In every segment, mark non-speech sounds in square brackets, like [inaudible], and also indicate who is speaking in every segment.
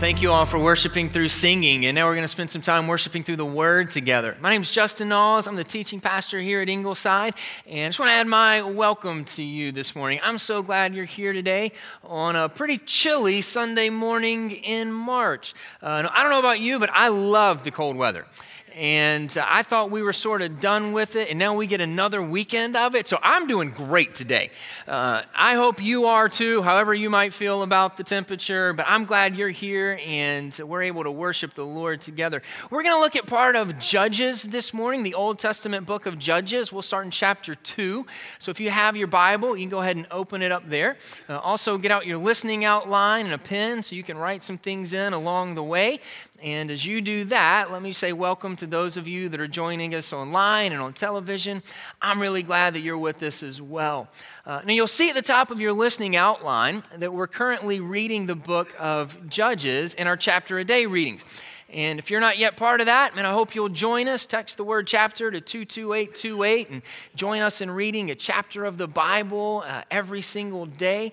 Speaker 1: thank you all for worshiping through singing. And now we're going to spend some time worshiping through the Word together. My name is Justin Knowles. I'm the teaching pastor here at Ingleside. And I just want to add my welcome to you this morning. I'm so glad you're here today on a pretty chilly Sunday morning in March. Uh, I don't know about you, but I love the cold weather and I thought we were sort of done with it, and now we get another weekend of it. So I'm doing great today. Uh, I hope you are too, however you might feel about the temperature, but I'm glad you're here and we're able to worship the Lord together. We're going to look at part of Judges this morning, the Old Testament book of Judges. We'll start in chapter 2. So if you have your Bible, you can go ahead and open it up there. Uh, also, get out your listening outline and a pen so you can write some things in along the way. And as you do that, let me say welcome to those of you that are joining us online and on television. I'm really glad that you're with us as well. Uh, now, you'll see at the top of your listening outline that we're currently reading the book of Judges in our chapter a day readings. And if you're not yet part of that, man, I hope you'll join us. Text the word chapter to 22828 and join us in reading a chapter of the Bible uh, every single day.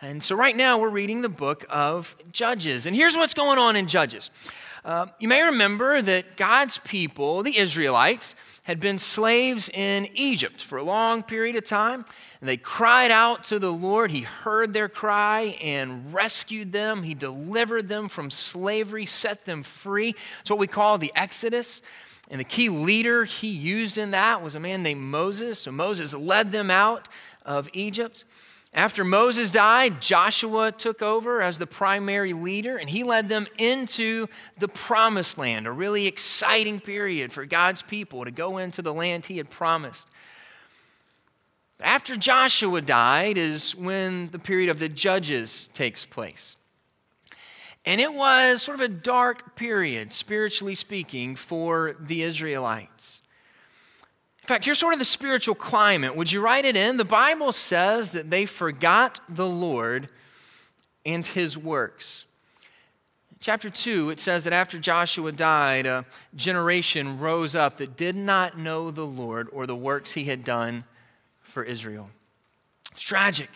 Speaker 1: And so, right now, we're reading the book of Judges. And here's what's going on in Judges. Uh, you may remember that God's people, the Israelites, had been slaves in Egypt for a long period of time. And they cried out to the Lord. He heard their cry and rescued them. He delivered them from slavery, set them free. It's what we call the Exodus. And the key leader he used in that was a man named Moses. So Moses led them out of Egypt. After Moses died, Joshua took over as the primary leader, and he led them into the promised land, a really exciting period for God's people to go into the land he had promised. After Joshua died is when the period of the judges takes place. And it was sort of a dark period, spiritually speaking, for the Israelites. In fact, here's sort of the spiritual climate. Would you write it in? The Bible says that they forgot the Lord and his works. Chapter 2, it says that after Joshua died, a generation rose up that did not know the Lord or the works he had done for Israel. It's tragic.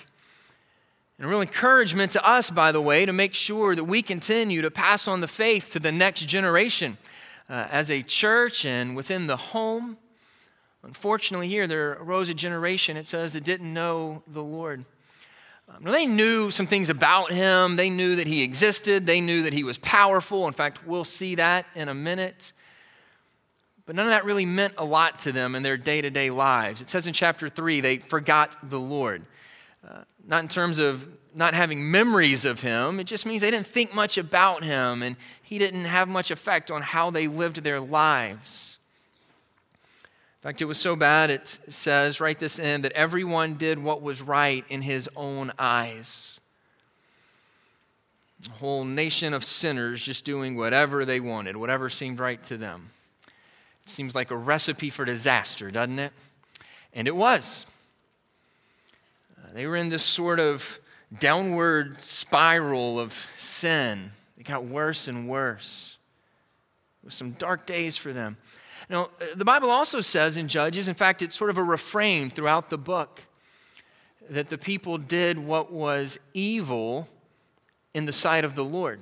Speaker 1: And a real encouragement to us, by the way, to make sure that we continue to pass on the faith to the next generation uh, as a church and within the home Unfortunately, here there arose a generation, it says, that didn't know the Lord. Um, they knew some things about him. They knew that he existed. They knew that he was powerful. In fact, we'll see that in a minute. But none of that really meant a lot to them in their day to day lives. It says in chapter 3, they forgot the Lord. Uh, not in terms of not having memories of him, it just means they didn't think much about him and he didn't have much effect on how they lived their lives. In fact, it was so bad, it says, write this in, that everyone did what was right in his own eyes. A whole nation of sinners just doing whatever they wanted, whatever seemed right to them. It seems like a recipe for disaster, doesn't it? And it was. They were in this sort of downward spiral of sin. It got worse and worse. It was some dark days for them. Now, uh, the Bible also says in Judges, in fact, it's sort of a refrain throughout the book, that the people did what was evil in the sight of the Lord.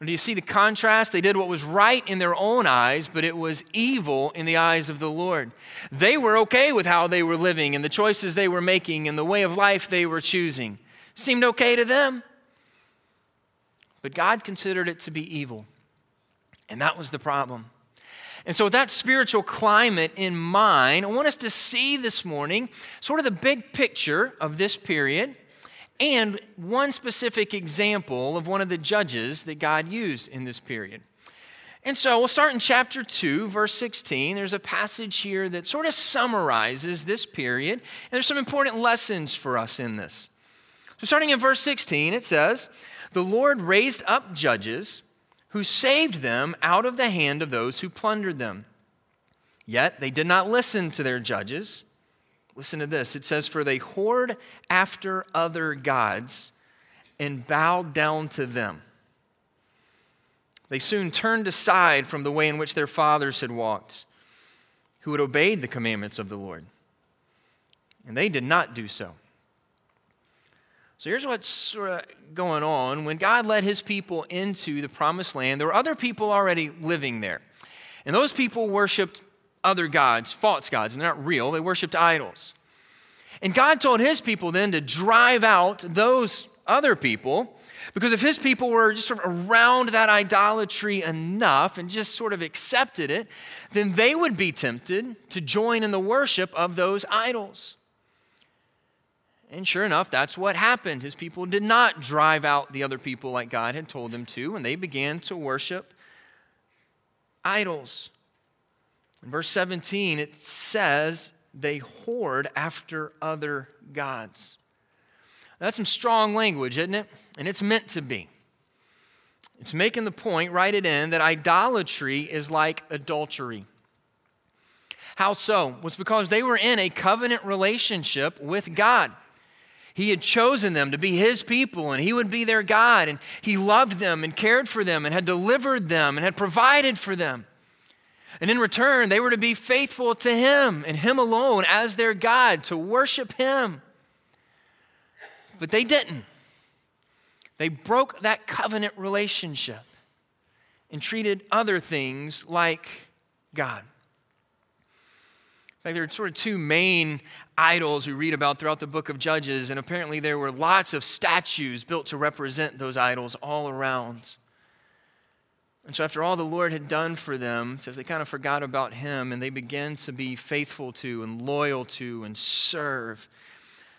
Speaker 1: do you see the contrast? They did what was right in their own eyes, but it was evil in the eyes of the Lord. They were okay with how they were living and the choices they were making and the way of life they were choosing. Seemed okay to them. But God considered it to be evil. And that was the problem. And so, with that spiritual climate in mind, I want us to see this morning sort of the big picture of this period and one specific example of one of the judges that God used in this period. And so we'll start in chapter 2, verse 16. There's a passage here that sort of summarizes this period, and there's some important lessons for us in this. So, starting in verse 16, it says, The Lord raised up judges who saved them out of the hand of those who plundered them. Yet they did not listen to their judges. Listen to this it says, For they whored after other gods and bowed down to them. They soon turned aside from the way in which their fathers had walked, who had obeyed the commandments of the Lord. And they did not do so. So here's what's sort of going on. When God led his people into the promised land, there were other people already living there. And those people worshiped other gods, false gods, and they're not real, they worshiped idols. And God told his people then to drive out those other people because if his people were just sort of around that idolatry enough and just sort of accepted it, then they would be tempted to join in the worship of those idols. And sure enough, that's what happened. His people did not drive out the other people like God had told them to, and they began to worship idols. In verse 17, it says they whored after other gods. That's some strong language, isn't it? And it's meant to be. It's making the point, write it in, that idolatry is like adultery. How so? Was because they were in a covenant relationship with God. He had chosen them to be His people, and He would be their God, and He loved them and cared for them and had delivered them and had provided for them. And in return, they were to be faithful to Him and Him alone as their God, to worship Him. But they didn't. They broke that covenant relationship and treated other things like God. In fact, there are sort of two main idols we read about throughout the book of Judges, and apparently there were lots of statues built to represent those idols all around. And so, after all the Lord had done for them, says they kind of forgot about Him and they began to be faithful to and loyal to and serve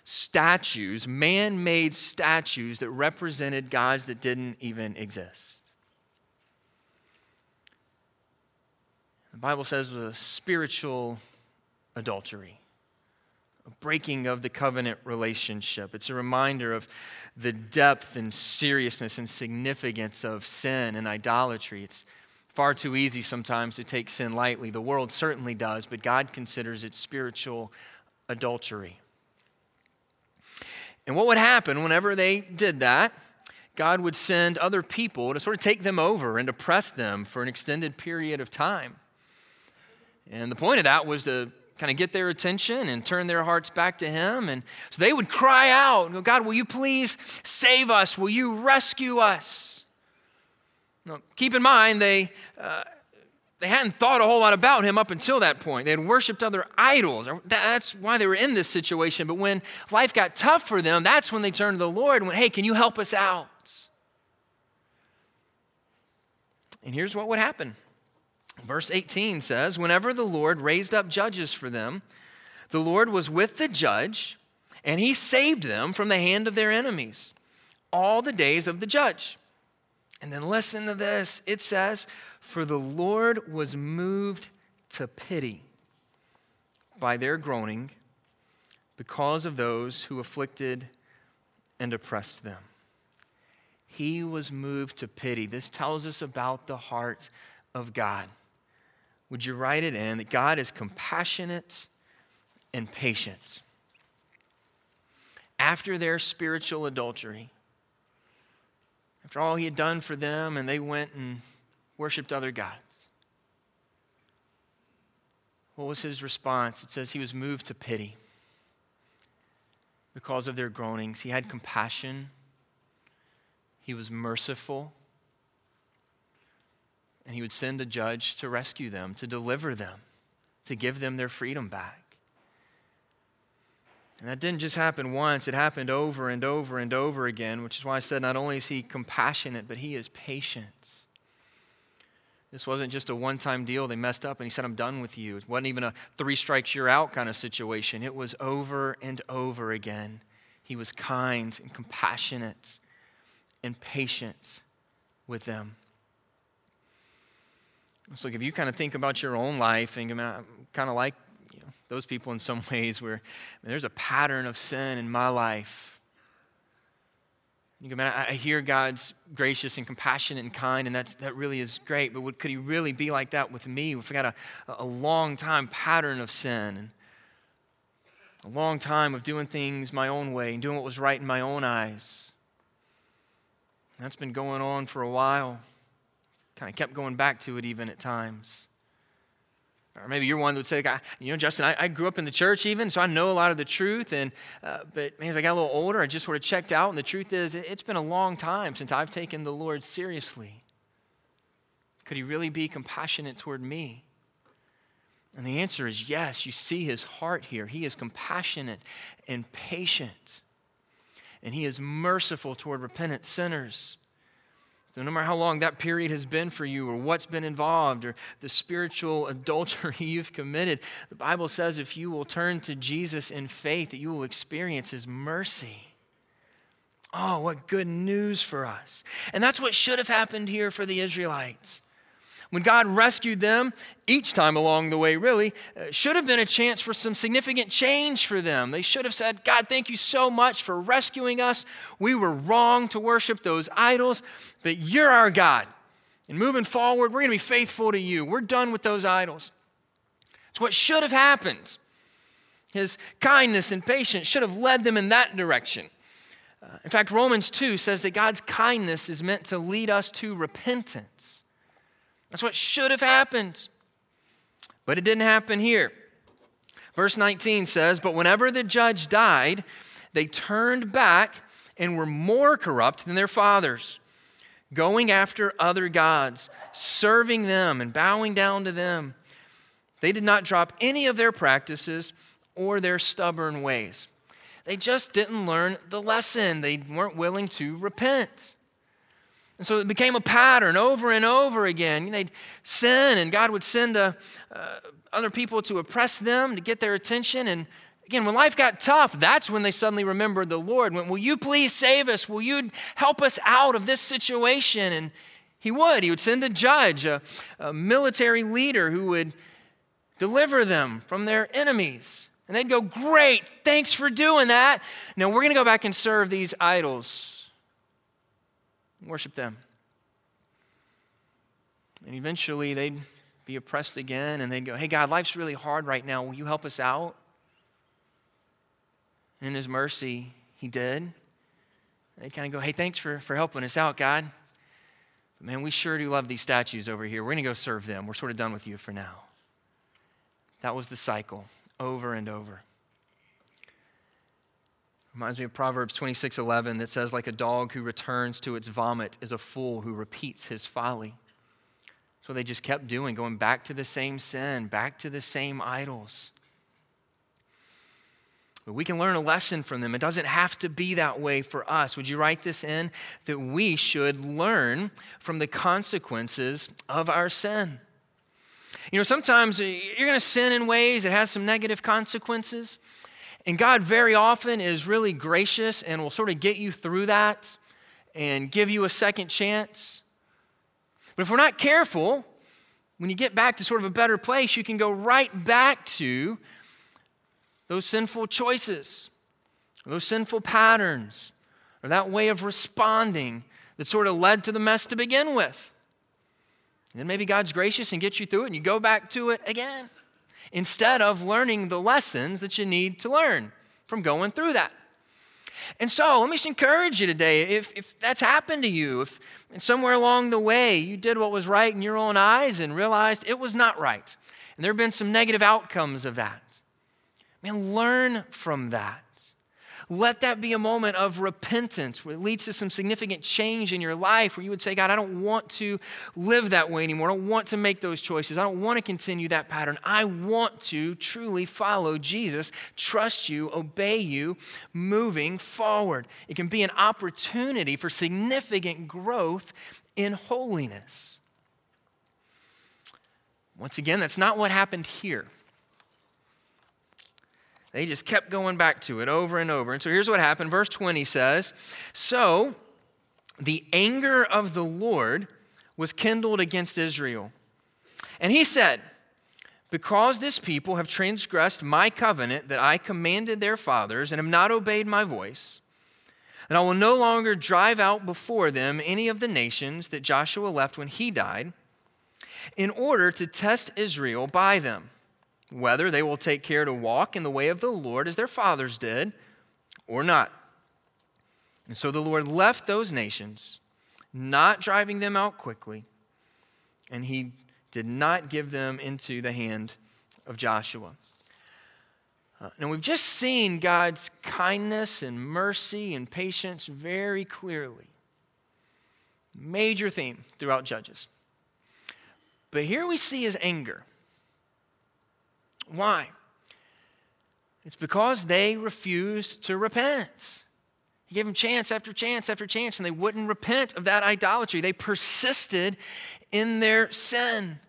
Speaker 1: statues, man made statues that represented gods that didn't even exist. The Bible says it was a spiritual adultery, breaking of the covenant relationship. It's a reminder of the depth and seriousness and significance of sin and idolatry. It's far too easy sometimes to take sin lightly. The world certainly does, but God considers it spiritual adultery. And what would happen whenever they did that? God would send other people to sort of take them over and oppress them for an extended period of time. And the point of that was to kind of get their attention and turn their hearts back to Him. And so they would cry out, God, will you please save us? Will you rescue us? Now, keep in mind, they, uh, they hadn't thought a whole lot about Him up until that point. They had worshiped other idols. That's why they were in this situation. But when life got tough for them, that's when they turned to the Lord and went, Hey, can you help us out? And here's what would happen Verse 18 says, Whenever the Lord raised up judges for them, the Lord was with the judge, and he saved them from the hand of their enemies all the days of the judge. And then listen to this it says, For the Lord was moved to pity by their groaning because of those who afflicted and oppressed them. He was moved to pity. This tells us about the heart of God would you write it in that God is compassionate and patient? After their spiritual adultery, after all he had done for them, and they went and worshiped other gods. What was his response? It says he was moved to pity because of their groanings. He had compassion, he was merciful and he would send a judge to rescue them, to deliver them, to give them their freedom back. And that didn't just happen once, it happened over and over and over again, which is why I said not only is he compassionate, but he is patient. This wasn't just a one time deal. They messed up and he said, I'm done with you. It wasn't even a three strikes, you're out kind of situation. It was over and over again. He was kind and compassionate and patient with them. So if you kind of think about your own life, and I'm kind of like you know, those people in some [laughs] ways where there's a pattern of sin in my life. You go, man, I hear God's gracious and compassionate and kind, and that's, that really is great. But would, could He really be like that with me? If I got a, a long time pattern of sin and a long time of doing things my own way and doing what was right in my own eyes. That's been going on for a while. Kind of kept going back to it even at times. Or maybe you're one that would say, you know, Justin, I, I, grew up in the church even, so I know a lot of the truth. And uh, but man, as I got a little older, I just sort of checked out. And the truth is, it's been a long time since I've taken the Lord seriously. Could He really be compassionate toward me? And the answer is yes. You see His heart here. He is compassionate and patient, and He is merciful toward repentant sinners. So, no matter how long that period has been for you, or what's been involved, or the spiritual adultery [laughs] you've committed, the Bible says if you will turn to Jesus in faith, that you will experience His mercy. Oh, what good news for us. And that's what should have happened here for the Israelites. When God rescued them, each time along the way, really, uh, should have been a chance for some significant change for them. They should have said, God, thank you so much for rescuing us. We were wrong to worship those idols, but you're our God. And moving forward, we're going to be faithful to you. We're done with those idols. It's what should have happened. His kindness and patience should have led them in that direction. Uh, in fact, Romans 2 says that God's kindness is meant to lead us to repentance. That's what should have happened. But it didn't happen here. Verse 19 says, But whenever the judge died, they turned back and were more corrupt than their fathers, going after other gods, serving them and bowing down to them. They did not drop any of their practices or their stubborn ways. They just didn't learn the lesson. They weren't willing to repent. And so it became a pattern over and over again. They'd sin, and God would send a, uh, uh, other people to oppress them to get their attention. And again, when life got tough, that's when they suddenly remembered the Lord. Went, Will you please save us? Will you help us out of this situation? And He would. He would send a judge, a, a military leader who would deliver them from their enemies. And they'd go, Great, thanks for doing that. Now we're going to go back and serve these idols worship them. And eventually they'd be oppressed again and they'd go, Hey, God, life's really hard right now. Will you help us out? And in His mercy, He did. They'd kind of go, Hey, thanks for, for helping us out, God. But man, we sure do love these statues over here. We're going to go serve them. We're sort of done with you for now. That was the cycle over and over. Reminds me of Proverbs 26 11 that says, like a dog who returns to its vomit is a fool who repeats his folly. So they just kept doing, going back to the same sin, back to the same idols. But we can learn a lesson from them. It doesn't have to be that way for us. Would you write this in? That we should learn from the consequences of our sin. You know, sometimes uh, you're going to sin in ways that has some negative consequences. And God very often is really gracious and will sort of get you through that and give you a second chance. But if we're not careful, when you get back to sort of a better place, you can go right back to those sinful choices, those sinful patterns, or that way of responding that sort of led to the mess to begin with. And then maybe God's gracious and gets you through it, and you go back to it again instead of learning the lessons that you need to learn from going through that. And so let me just encourage you today if, if that's happened to you, if somewhere along the way you did what was right in your own eyes and realized it was not right, and there have been some negative outcomes of that, man, learn from that. Let that be a moment of repentance where it leads to some significant change in your life where you would say, God, I don't want to live that way anymore. I don't want to make those choices. I don't want to continue that pattern. I want to truly follow Jesus, trust you, obey you, moving forward. It can be an opportunity for significant growth in holiness. Once again, that's not what happened here. They just kept going back to it over and over. And so here's what happened. Verse 20 says So the anger of the Lord was kindled against Israel. And he said, Because this people have transgressed my covenant that I commanded their fathers and have not obeyed my voice, then I will no longer drive out before them any of the nations that Joshua left when he died, in order to test Israel by them whether they will take care to walk in the way of the Lord as their fathers did or not. And so the Lord left those nations, not driving them out quickly, and he did not give them into the hand of Joshua. Uh, now, we've just seen God's kindness and mercy and patience very clearly. Major theme throughout Judges. But here we see his anger. Why? It's because they refused to repent. He gave them chance after chance after chance, and they wouldn't repent of that idolatry. They persisted in their sin.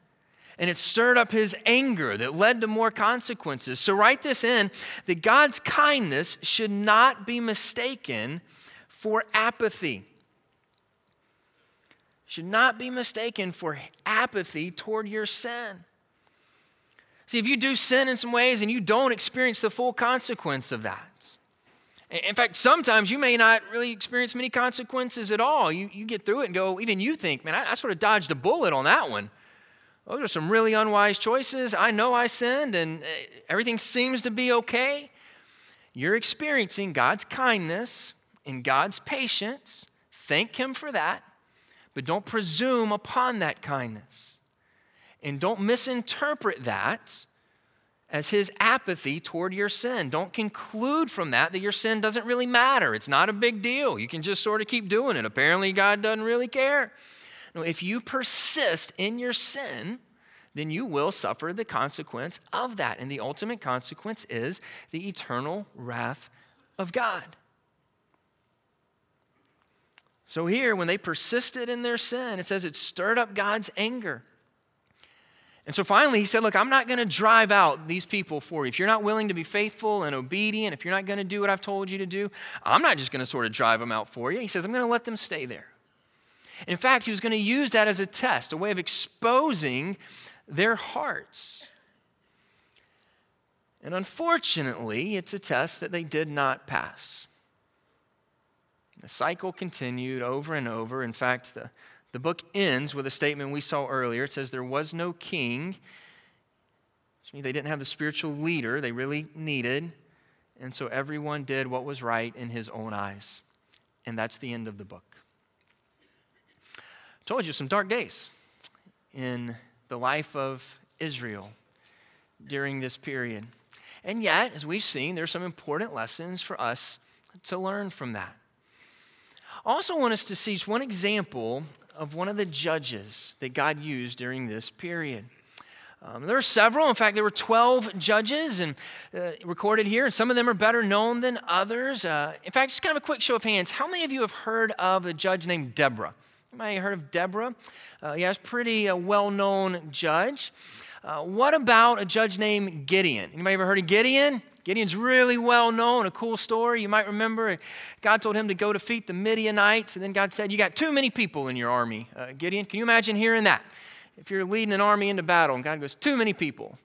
Speaker 1: And it stirred up his anger that led to more consequences. So, write this in that God's kindness should not be mistaken for apathy. Should not be mistaken for apathy toward your sin. See, if you do sin in some ways and you don't experience the full consequence of that, in fact, sometimes you may not really experience many consequences at all. You, you get through it and go, even you think, man, I, I sort of dodged a bullet on that one. Those are some really unwise choices. I know I sinned and uh, everything seems to be okay. You're experiencing God's kindness and God's patience. Thank Him for that, but don't presume upon that kindness. And don't misinterpret that as his apathy toward your sin. Don't conclude from that that your sin doesn't really matter. It's not a big deal. You can just sort of keep doing it. Apparently, God doesn't really care. No, if you persist in your sin, then you will suffer the consequence of that. And the ultimate consequence is the eternal wrath of God. So, here, when they persisted in their sin, it says it stirred up God's anger. And so finally, he said, Look, I'm not going to drive out these people for you. If you're not willing to be faithful and obedient, if you're not going to do what I've told you to do, I'm not just going to sort of drive them out for you. He says, I'm going to let them stay there. In fact, he was going to use that as a test, a way of exposing their hearts. And unfortunately, it's a test that they did not pass. The cycle continued over and over. In fact, the the book ends with a statement we saw earlier. It says, There was no king, which means they didn't have the spiritual leader they really needed. And so everyone did what was right in his own eyes. And that's the end of the book. I told you some dark days in the life of Israel during this period. And yet, as we've seen, there's some important lessons for us to learn from that. I also want us to see one example of one of the judges that God used during this period. Um, there were several. In fact, there were 12 judges and uh, recorded here, and some of them are better known than others. Uh, in fact, just kind of a quick show of hands. How many of you have heard of a judge named Deborah? Anybody heard of Deborah? Uh, yeah, it's pretty uh, well-known judge. Uh, what about a judge named Gideon? Anybody ever heard of Gideon? Gideon's really well known, a cool story. You might remember God told him to go defeat the Midianites, and then God said, You got too many people in your army, uh, Gideon. Can you imagine hearing that? If you're leading an army into battle, and God goes, Too many people.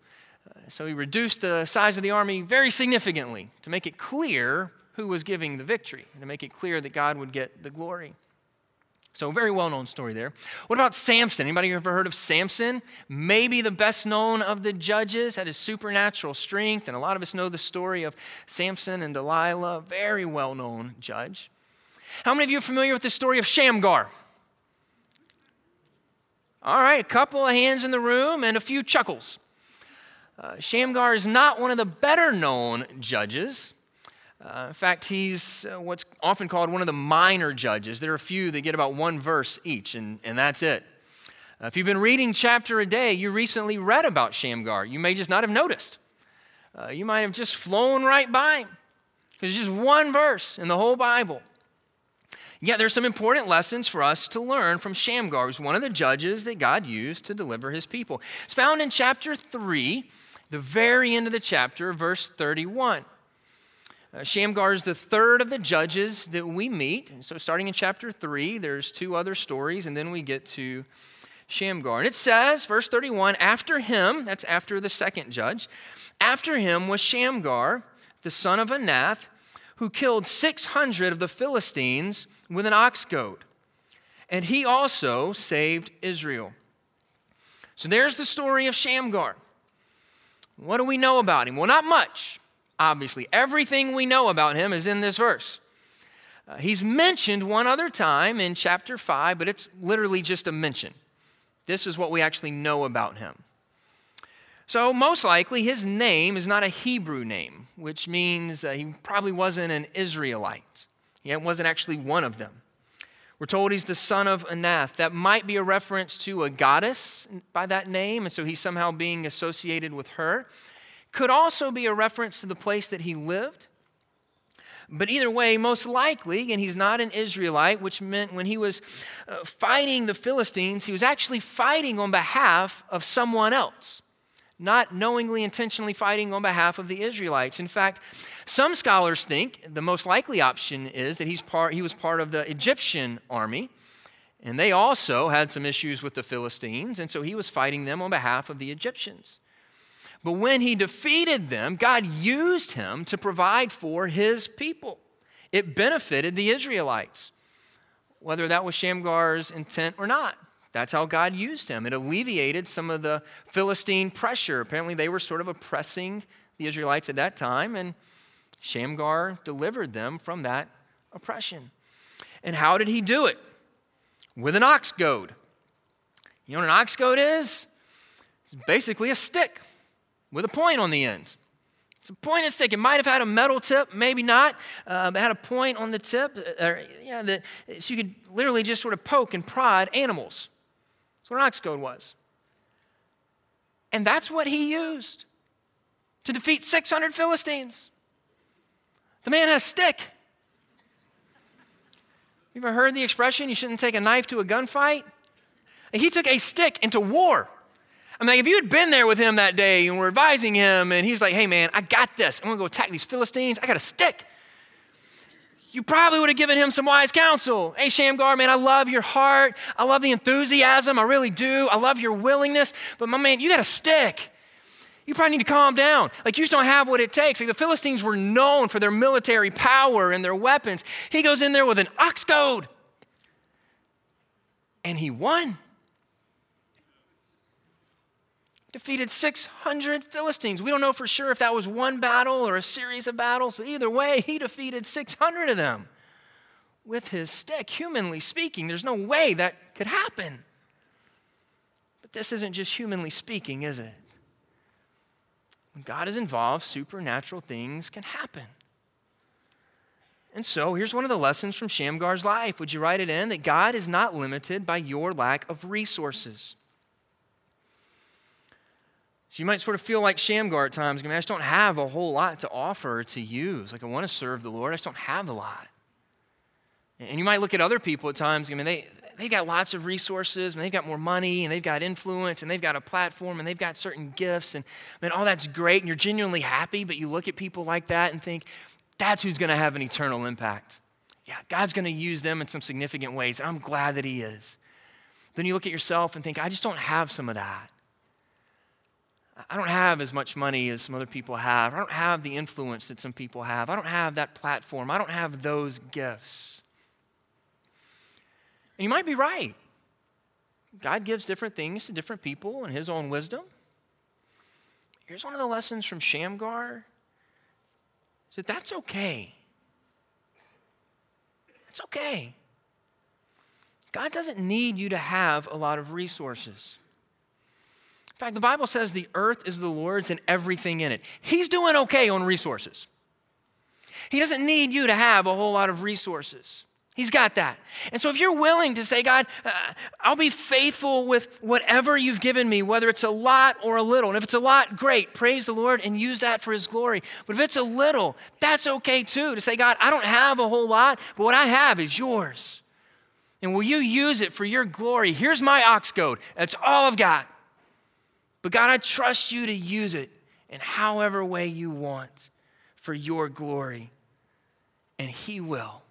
Speaker 1: Uh, so he reduced the size of the army very significantly to make it clear who was giving the victory, and to make it clear that God would get the glory. So, very well known story there. What about Samson? Anybody ever heard of Samson? Maybe the best known of the judges, had his supernatural strength, and a lot of us know the story of Samson and Delilah. Very well known judge. How many of you are familiar with the story of Shamgar? All right, a couple of hands in the room and a few chuckles. Uh, Shamgar is not one of the better known judges. Uh, in fact, he's uh, what's often called one of the minor judges. There are a few that get about one verse each, and, and that's it. Uh, if you've been reading chapter a day, you recently read about Shamgar. You may just not have noticed. Uh, you might have just flown right by because it's just one verse in the whole Bible. Yet there's some important lessons for us to learn from Shamgar, who's one of the judges that God used to deliver his people. It's found in chapter 3, the very end of the chapter, verse 31. Uh, Shamgar is the third of the judges that we meet. And so, starting in chapter 3, there's two other stories, and then we get to Shamgar. And it says, verse 31, after him, that's after the second judge, after him was Shamgar, the son of Anath, who killed 600 of the Philistines with an ox goad. And he also saved Israel. So there's the story of Shamgar. What do we know about him? Well, not much obviously. Everything we know about him is in this verse. Uh, he's mentioned one other time in chapter 5, but it's literally just a mention. This is what we actually know about him. So, most likely, his name is not a Hebrew name, which means uh, he probably wasn't an Israelite. He wasn't actually one of them. We're told he's the son of Anath. That might be a reference to a goddess by that name, and so he's somehow being associated with her. Could also be a reference to the place that he lived. But either way, most likely, and he's not an Israelite, which meant when he was uh, fighting the Philistines, he was actually fighting on behalf of someone else not knowingly, intentionally fighting on behalf of the Israelites. In fact, some scholars think the most likely option is that he's part, he was part of the Egyptian army, and they also had some issues with the Philistines, and so he was fighting them on behalf of the Egyptians. But when he defeated them, God used him to provide for his people. It benefited the Israelites, whether that was Shamgar's intent or not. That's how God used him. It alleviated some of the Philistine pressure. Apparently, they were sort of oppressing the Israelites at that time, and Shamgar delivered them from that oppression. And how did he do it? With an ox goad. You know what an ox goad is? It's basically a stick with a point on the end. It's a pointed stick. It might have had a metal tip, maybe not. Uh, it had a point on the tip, uh, or, yeah, that, so you could literally just sort of poke and prod animals. That's what an ox goad was. And that's what he used to defeat 600 Philistines. The man has stick. You ever heard the expression, you shouldn't take a knife to a gunfight? he took a stick into war. I mean, if you had been there with him that day and were advising him, and he's like, hey man, I got this. I'm gonna go attack these Philistines. I got a stick you probably would have given him some wise counsel. Hey, Shamgar, man, I love your heart. I love the enthusiasm. I really do. I love your willingness. But my man, you got a stick. You probably need to calm down. Like, you just don't have what it takes. Like, the Philistines were known for their military power and their weapons. He goes in there with an ox goad, and he won. Defeated 600 Philistines. We don't know for sure if that was one battle or a series of battles, but either way, he defeated 600 of them with his stick. Humanly speaking, there's no way that could happen. But this isn't just humanly speaking, is it? When God is involved, supernatural things can happen. And so here's one of the lessons from Shamgar's life. Would you write it in? That God is not limited by your lack of resources. So you might sort of feel like Shamgar at times. I mean, I just don't have a whole lot to offer to use. Like I want to serve the Lord, I just don't have a lot. And you might look at other people at times. I mean, they they've got lots of resources, and they've got more money, and they've got influence, and they've got a platform, and they've got certain gifts, and I mean, all that's great, and you're genuinely happy. But you look at people like that and think, that's who's going to have an eternal impact. Yeah, God's going to use them in some significant ways. I'm glad that He is. Then you look at yourself and think, I just don't have some of that. I don't have as much money as some other people have. I don't have the influence that some people have. I don't have that platform. I don't have those gifts. And you might be right. God gives different things to different people in His own wisdom. Here's one of the lessons from Shamgar is that that's okay. It's okay. God doesn't need you to have a lot of resources. In fact, the Bible says the earth is the Lord's and everything in it. He's doing okay on resources. He doesn't need you to have a whole lot of resources. He's got that. And so, if you're willing to say, God, uh, I'll be faithful with whatever you've given me, whether it's a lot or a little. And if it's a lot, great. Praise the Lord and use that for His glory. But if it's a little, that's okay too. To say, God, I don't have a whole lot, but what I have is yours. And will you use it for your glory? Here's my ox goad. That's all I've got. But God, I trust you to use it in however way you want for your glory. And He will.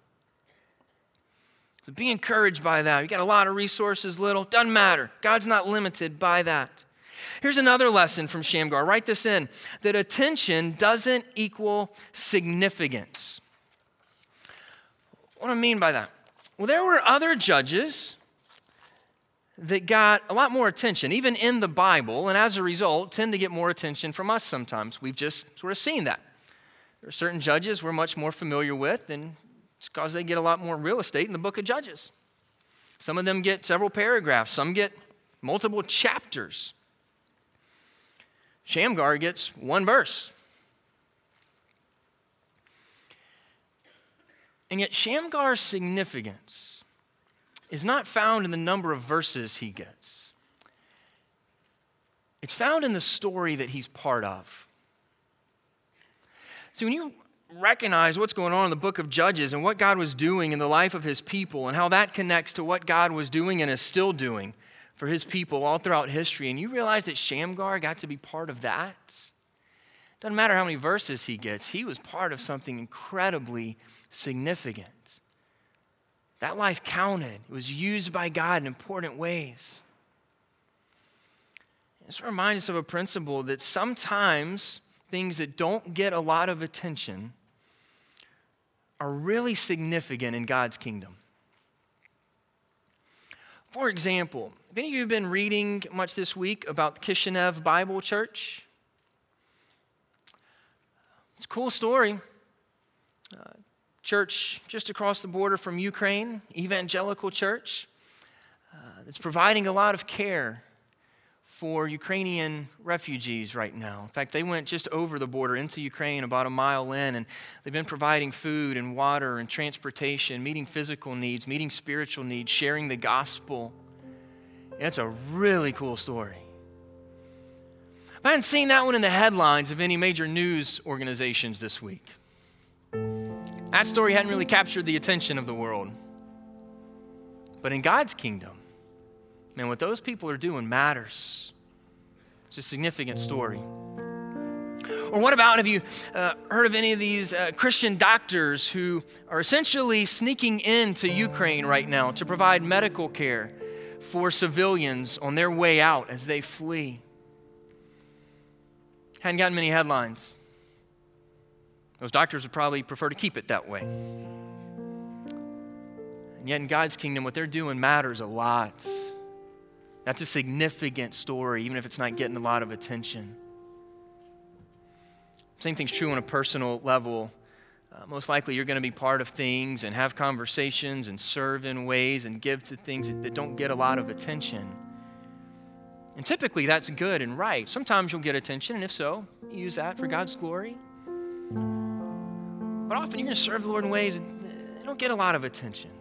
Speaker 1: So be encouraged by that. You got a lot of resources, little, doesn't matter. God's not limited by that. Here's another lesson from Shamgar. Write this in that attention doesn't equal significance. What do I mean by that? Well, there were other judges that got a lot more attention, even in the Bible, and as a result, tend to get more attention from us sometimes. We've just sort of seen that. There are certain judges we're much more familiar with, and it's because they get a lot more real estate in the book of Judges. Some of them get several paragraphs, some get multiple chapters. Shamgar gets one verse. And yet, Shamgar's significance is not found in the number of verses he gets, it's found in the story that he's part of. See, when you recognize what's going on in the book of Judges and what God was doing in the life of his people and how that connects to what God was doing and is still doing for his people all throughout history, and you realize that Shamgar got to be part of that, doesn't matter how many verses he gets, he was part of something incredibly significant. That life counted, it was used by God in important ways. This reminds us of a principle that sometimes things that don't get a lot of attention are really significant in God's kingdom. For example, have any of you have been reading much this week about Kishinev Bible Church? It's a cool story. Uh, church just across the border from Ukraine, evangelical church, uh, that's providing a lot of care for Ukrainian refugees right now. In fact, they went just over the border into Ukraine about a mile in, and they've been providing food and water and transportation, meeting physical needs, meeting spiritual needs, sharing the gospel. It's a really cool story. I hadn't seen that one in the headlines of any major news organizations this week. That story hadn't really captured the attention of the world. But in God's kingdom, man, what those people are doing matters. It's a significant story. Or what about have you uh, heard of any of these uh, Christian doctors who are essentially sneaking into Ukraine right now to provide medical care for civilians on their way out as they flee? Hadn't gotten many headlines. Those doctors would probably prefer to keep it that way. And yet, in God's kingdom, what they're doing matters a lot. That's a significant story, even if it's not getting a lot of attention. Same thing's true on a personal level. Uh, most likely, you're going to be part of things and have conversations and serve in ways and give to things that, that don't get a lot of attention. And typically, that's good and right. Sometimes you'll get attention, and if so, use that for God's glory. But often, you're going to serve the Lord in ways that don't get a lot of attention.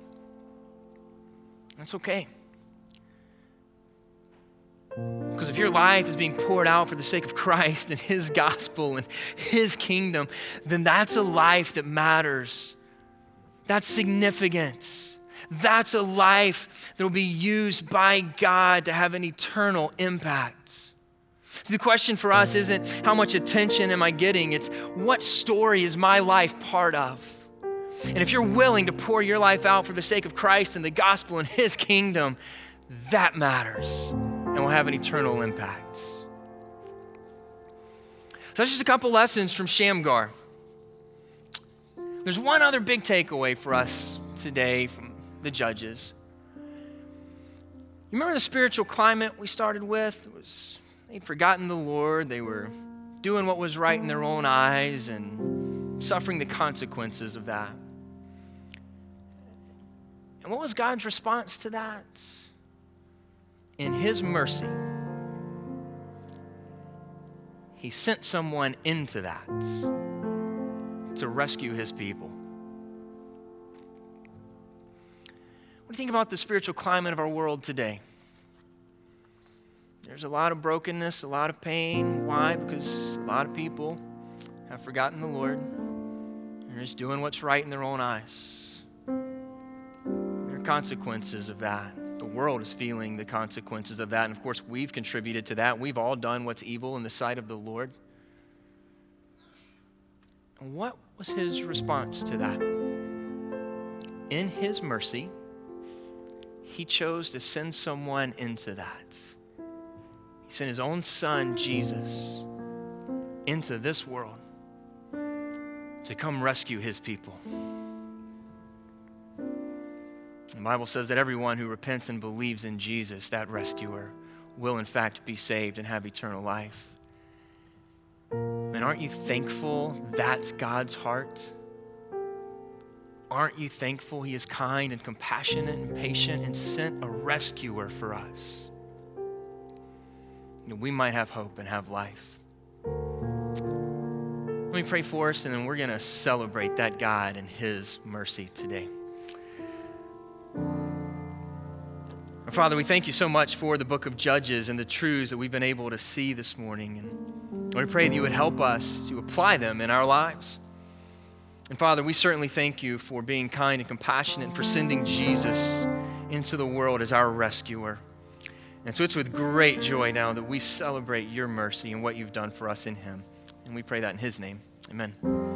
Speaker 1: That's okay. Because if your life is being poured out for the sake of Christ and His gospel and His kingdom, then that's a life that matters. That's significant. That's a life that will be used by God to have an eternal impact. So the question for us isn't how much attention am I getting, it's what story is my life part of? And if you're willing to pour your life out for the sake of Christ and the gospel and His kingdom, that matters and will have an eternal impact. So that's just a couple lessons from Shamgar. There's one other big takeaway for us today from the judges. You remember the spiritual climate we started with? It was they'd forgotten the Lord, they were doing what was right in their own eyes and suffering the consequences of that. And what was God's response to that? in His mercy, He sent someone into that to rescue His people. What do you think about the spiritual climate of our world today? There's a lot of brokenness, a lot of pain. Why? Because a lot of people have forgotten the Lord. They're just doing what's right in their own eyes. There are consequences of that the world is feeling the consequences of that. And of course, we've contributed to that. We've all done what's evil in the sight of the Lord. What was his response to that? In his mercy, he chose to send someone into that. Sent his own son, Jesus, into this world to come rescue his people. The Bible says that everyone who repents and believes in Jesus, that rescuer, will in fact be saved and have eternal life. And aren't you thankful that's God's heart? Aren't you thankful He is kind and compassionate and patient and sent a rescuer for us? We might have hope and have life. Let me pray for us, and then we're going to celebrate that God and His mercy today. Father, we thank you so much for the book of Judges and the truths that we've been able to see this morning. And we pray that you would help us to apply them in our lives. And Father, we certainly thank you for being kind and compassionate and for sending Jesus into the world as our rescuer. And so it's with great joy now that we celebrate your mercy and what you've done for us in him. And we pray that in his name. Amen.